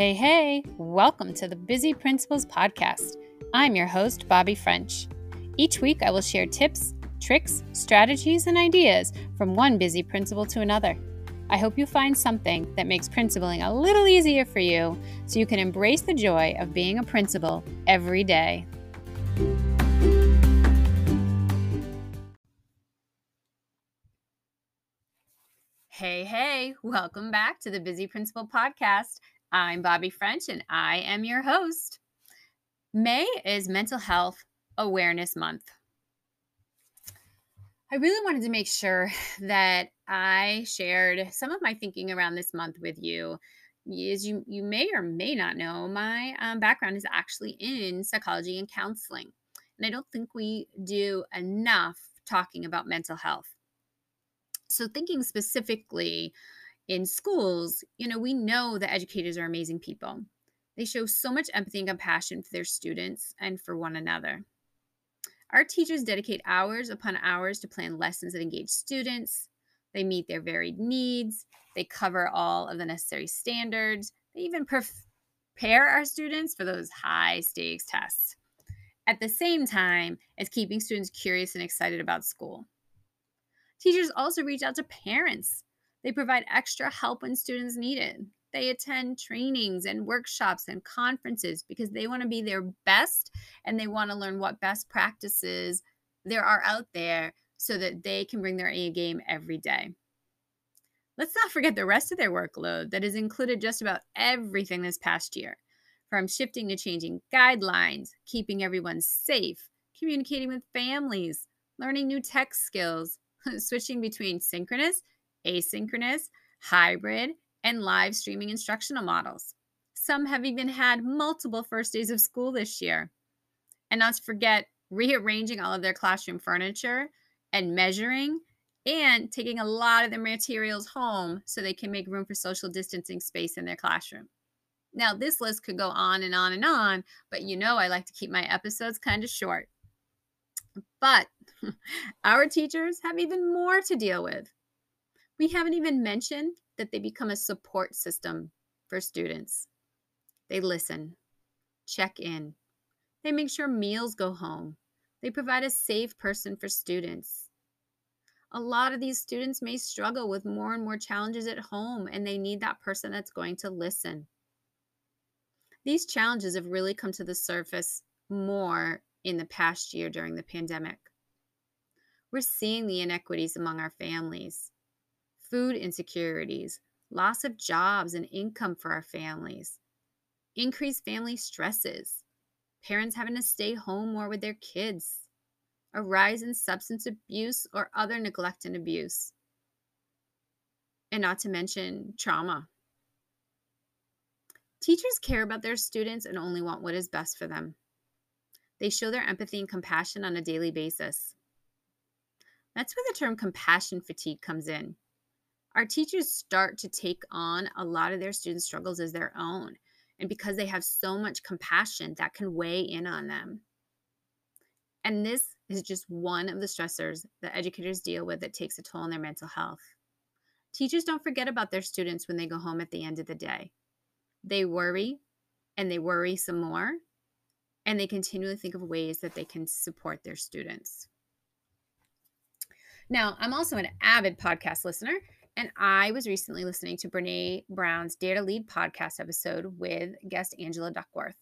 Hey, hey, welcome to the Busy Principals Podcast. I'm your host, Bobbie French. Each week, I will share tips, tricks, strategies, and ideas from one busy principal to another. I hope you find something that makes principling a little easier for you so you can embrace the joy of being a principal every day. Hey, hey, welcome back to the Busy Principal Podcast. I'm Bobbie French and I am your host. May is Mental Health Awareness Month. I really wanted to make sure that I shared some of my thinking around this month with you. As you, you may or may not know, my um, background is actually in psychology and counseling. And I don't think we do enough talking about mental health. So, thinking specifically in schools, you know, we know that educators are amazing people. They show so much empathy and compassion for their students and for one another. Our teachers dedicate hours upon hours to plan lessons that engage students. They meet their varied needs. They cover all of the necessary standards. They even prepare our students for those high stakes tests. At the same time as keeping students curious and excited about school. Teachers also reach out to parents. They provide extra help when students need it. They attend trainings and workshops and conferences because they want to be their best and they want to learn what best practices there are out there so that they can bring their A game every day. Let's not forget the rest of their workload that has included just about everything this past year from shifting to changing guidelines, keeping everyone safe, communicating with families, learning new tech skills, switching between synchronous, asynchronous, hybrid, and live streaming instructional models. Some have even had multiple first days of school this year. And not to forget rearranging all of their classroom furniture and measuring and taking a lot of their materials home so they can make room for social distancing space in their classroom. Now, this list could go on and on and on, but you know I like to keep my episodes kind of short. But our teachers have even more to deal with. We haven't even mentioned that they become a support system for students. They listen, check in, they make sure meals go home, they provide a safe person for students. A lot of these students may struggle with more and more challenges at home, and they need that person that's going to listen. These challenges have really come to the surface more in the past year during the pandemic. We're seeing the inequities among our families, food insecurities, loss of jobs and income for our families, increased family stresses, parents having to stay home more with their kids, a rise in substance abuse or other neglect and abuse, and not to mention trauma. Teachers care about their students and only want what is best for them. They show their empathy and compassion on a daily basis. That's where the term compassion fatigue comes in. Our teachers start to take on a lot of their students' struggles as their own. And because they have so much compassion, that can weigh in on them. And this is just one of the stressors that educators deal with that takes a toll on their mental health. Teachers don't forget about their students when they go home at the end of the day. They worry and they worry some more, and they continually think of ways that they can support their students. Now, I'm also an avid podcast listener, and I was recently listening to Brene Brown's Dare to Lead podcast episode with guest Angela Duckworth.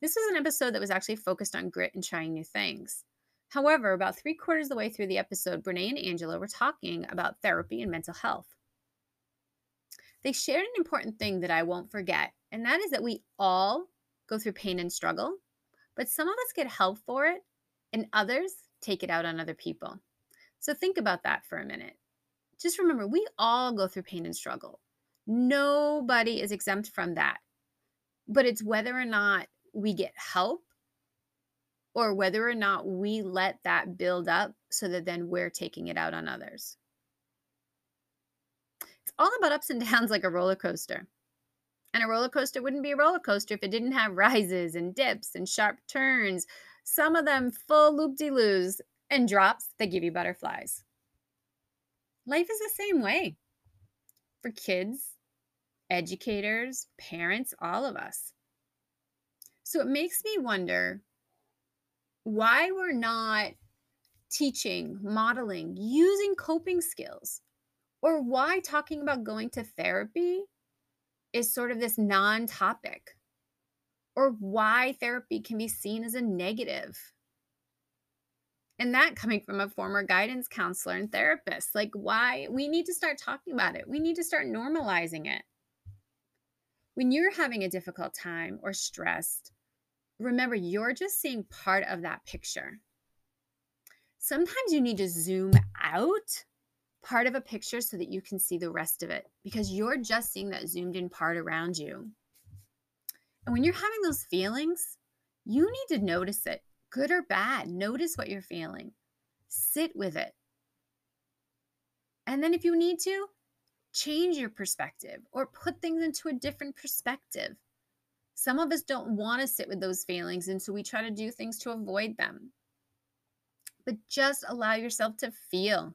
This was an episode that was actually focused on grit and trying new things. However, about three quarters of the way through the episode, Brene and Angela were talking about therapy and mental health. They shared an important thing that I won't forget, and that is that we all go through pain and struggle, but some of us get help for it, and others take it out on other people. So think about that for a minute. Just remember, we all go through pain and struggle. Nobody is exempt from that. But it's whether or not we get help or whether or not we let that build up so that then we're taking it out on others. It's all about ups and downs like a roller coaster. And a roller coaster wouldn't be a roller coaster if it didn't have rises and dips and sharp turns, some of them full loop de loos and drops that give you butterflies. Life is the same way for kids educators, parents, all of us. So it makes me wonder why we're not teaching, modeling, using coping skills, or why talking about going to therapy is sort of this non topic, or why therapy can be seen as a negative. And that coming from a former guidance counselor and therapist, like why we need to start talking about it. We need to start normalizing it. When you're having a difficult time or stressed, remember you're just seeing part of that picture. Sometimes you need to zoom out part of a picture so that you can see the rest of it because you're just seeing that zoomed in part around you. And when you're having those feelings, you need to notice it, good or bad. Notice what you're feeling, sit with it. And then if you need to, change your perspective or put things into a different perspective. Some of us don't want to sit with those feelings, and so we try to do things to avoid them. But just allow yourself to feel.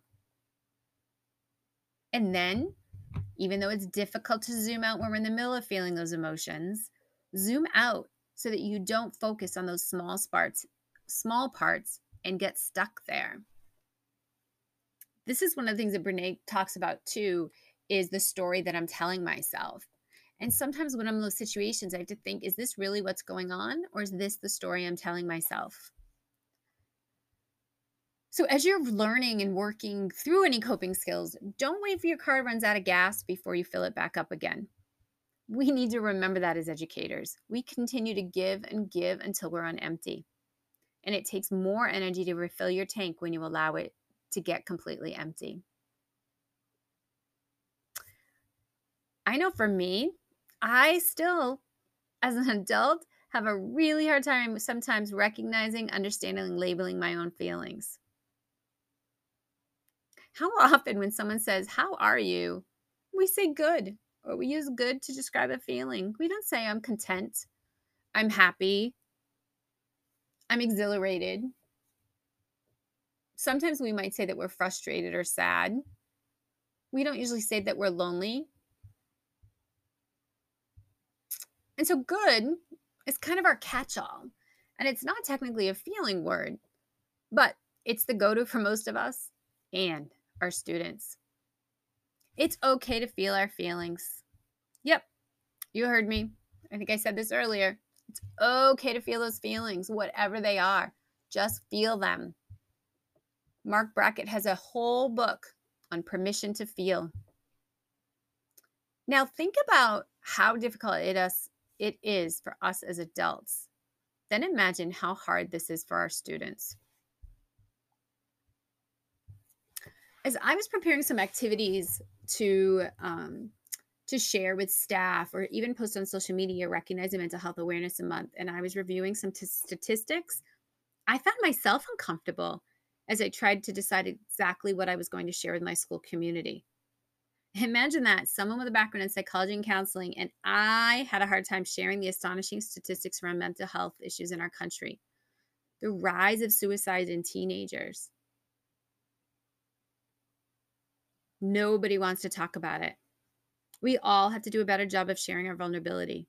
And then, even though it's difficult to zoom out when we're in the middle of feeling those emotions, zoom out so that you don't focus on those small parts, small parts and get stuck there. This is one of the things that Brene talks about too is the story that I'm telling myself. And sometimes when I'm in those situations, I have to think, is this really what's going on? Or is this the story I'm telling myself? So, as you're learning and working through any coping skills, don't wait for your car runs out of gas before you fill it back up again. We need to remember that as educators. We continue to give and give until we're on empty. And it takes more energy to refill your tank when you allow it to get completely empty. I know for me, I still, as an adult, have a really hard time sometimes recognizing, understanding, labeling my own feelings. How often, when someone says, How are you? we say good, or we use good to describe a feeling. We don't say, I'm content, I'm happy, I'm exhilarated. Sometimes we might say that we're frustrated or sad. We don't usually say that we're lonely And so good is kind of our catch all. And it's not technically a feeling word, but it's the go to for most of us and our students. It's okay to feel our feelings. Yep, you heard me. I think I said this earlier. It's okay to feel those feelings, whatever they are. Just feel them. Marc Brackett has a whole book on permission to feel. Now, think about how difficult it is it is for us as adults, then imagine how hard this is for our students. As I was preparing some activities to um, to share with staff or even post on social media recognizing mental health awareness month and i was reviewing some t- statistics i found myself uncomfortable as i tried to decide exactly what i was going to share with my school community Imagine that someone with a background in psychology and counseling, and I had a hard time sharing the astonishing statistics around mental health issues in our country. The rise of suicide in teenagers. Nobody wants to talk about it. We all have to do a better job of sharing our vulnerability.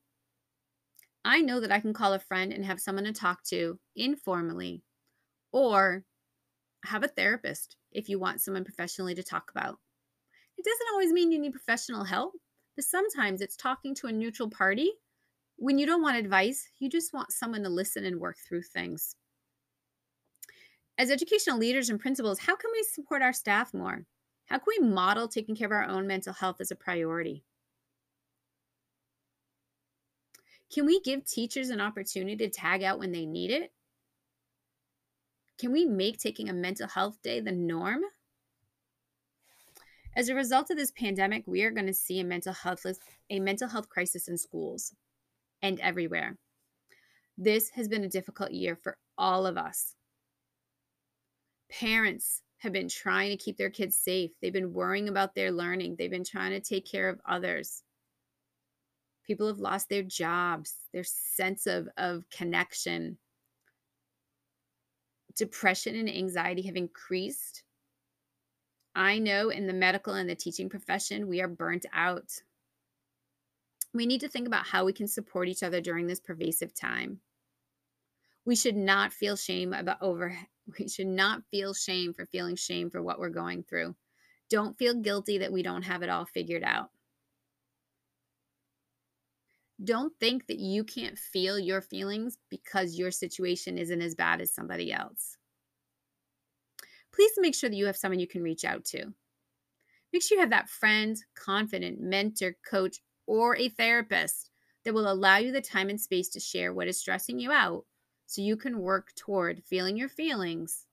I know that I can call a friend and have someone to talk to informally, or have a therapist if you want someone professionally to talk about. It doesn't always mean you need professional help, but sometimes it's talking to a neutral party. When you don't want advice, you just want someone to listen and work through things. As educational leaders and principals, how can we support our staff more? How can we model taking care of our own mental health as a priority? Can we give teachers an opportunity to tag out when they need it? Can we make taking a mental health day the norm? As a result of this pandemic, we are going to see a mental health a mental health crisis in schools and everywhere. This has been a difficult year for all of us. Parents have been trying to keep their kids safe. They've been worrying about their learning. They've been trying to take care of others. People have lost their jobs, their sense of, of connection. Depression and anxiety have increased I know in the medical and the teaching profession, we are burnt out. We need to think about how we can support each other during this pervasive time. We should not feel shame about over we should not feel shame for feeling shame for what we're going through. Don't feel guilty that we don't have it all figured out. Don't think that you can't feel your feelings because your situation isn't as bad as somebody else. Please make sure that you have someone you can reach out to. Make sure you have that friend, confident mentor, coach, or a therapist that will allow you the time and space to share what is stressing you out so you can work toward feeling your feelings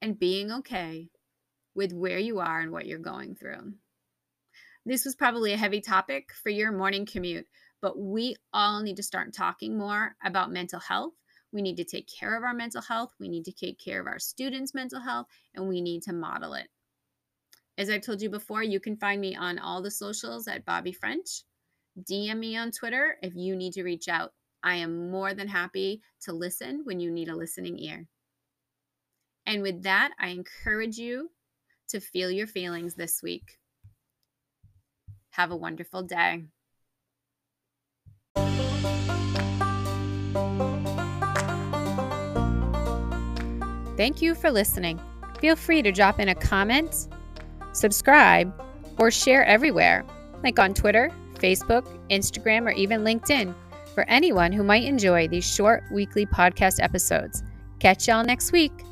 and being okay with where you are and what you're going through. This was probably a heavy topic for your morning commute, but we all need to start talking more about mental health. We need to take care of our mental health. We need to take care of our students' mental health, and we need to model it. As I've told you before, you can find me on all the socials at Bobbie French. DM me on Twitter if you need to reach out. I am more than happy to listen when you need a listening ear. And with that, I encourage you to feel your feelings this week. Have a wonderful day. Thank you for listening. Feel free to drop in a comment subscribe, or share everywhere, like on Twitter, Facebook, Instagram, or even LinkedIn, for anyone who might enjoy these short weekly podcast episodes. Catch y'all next week.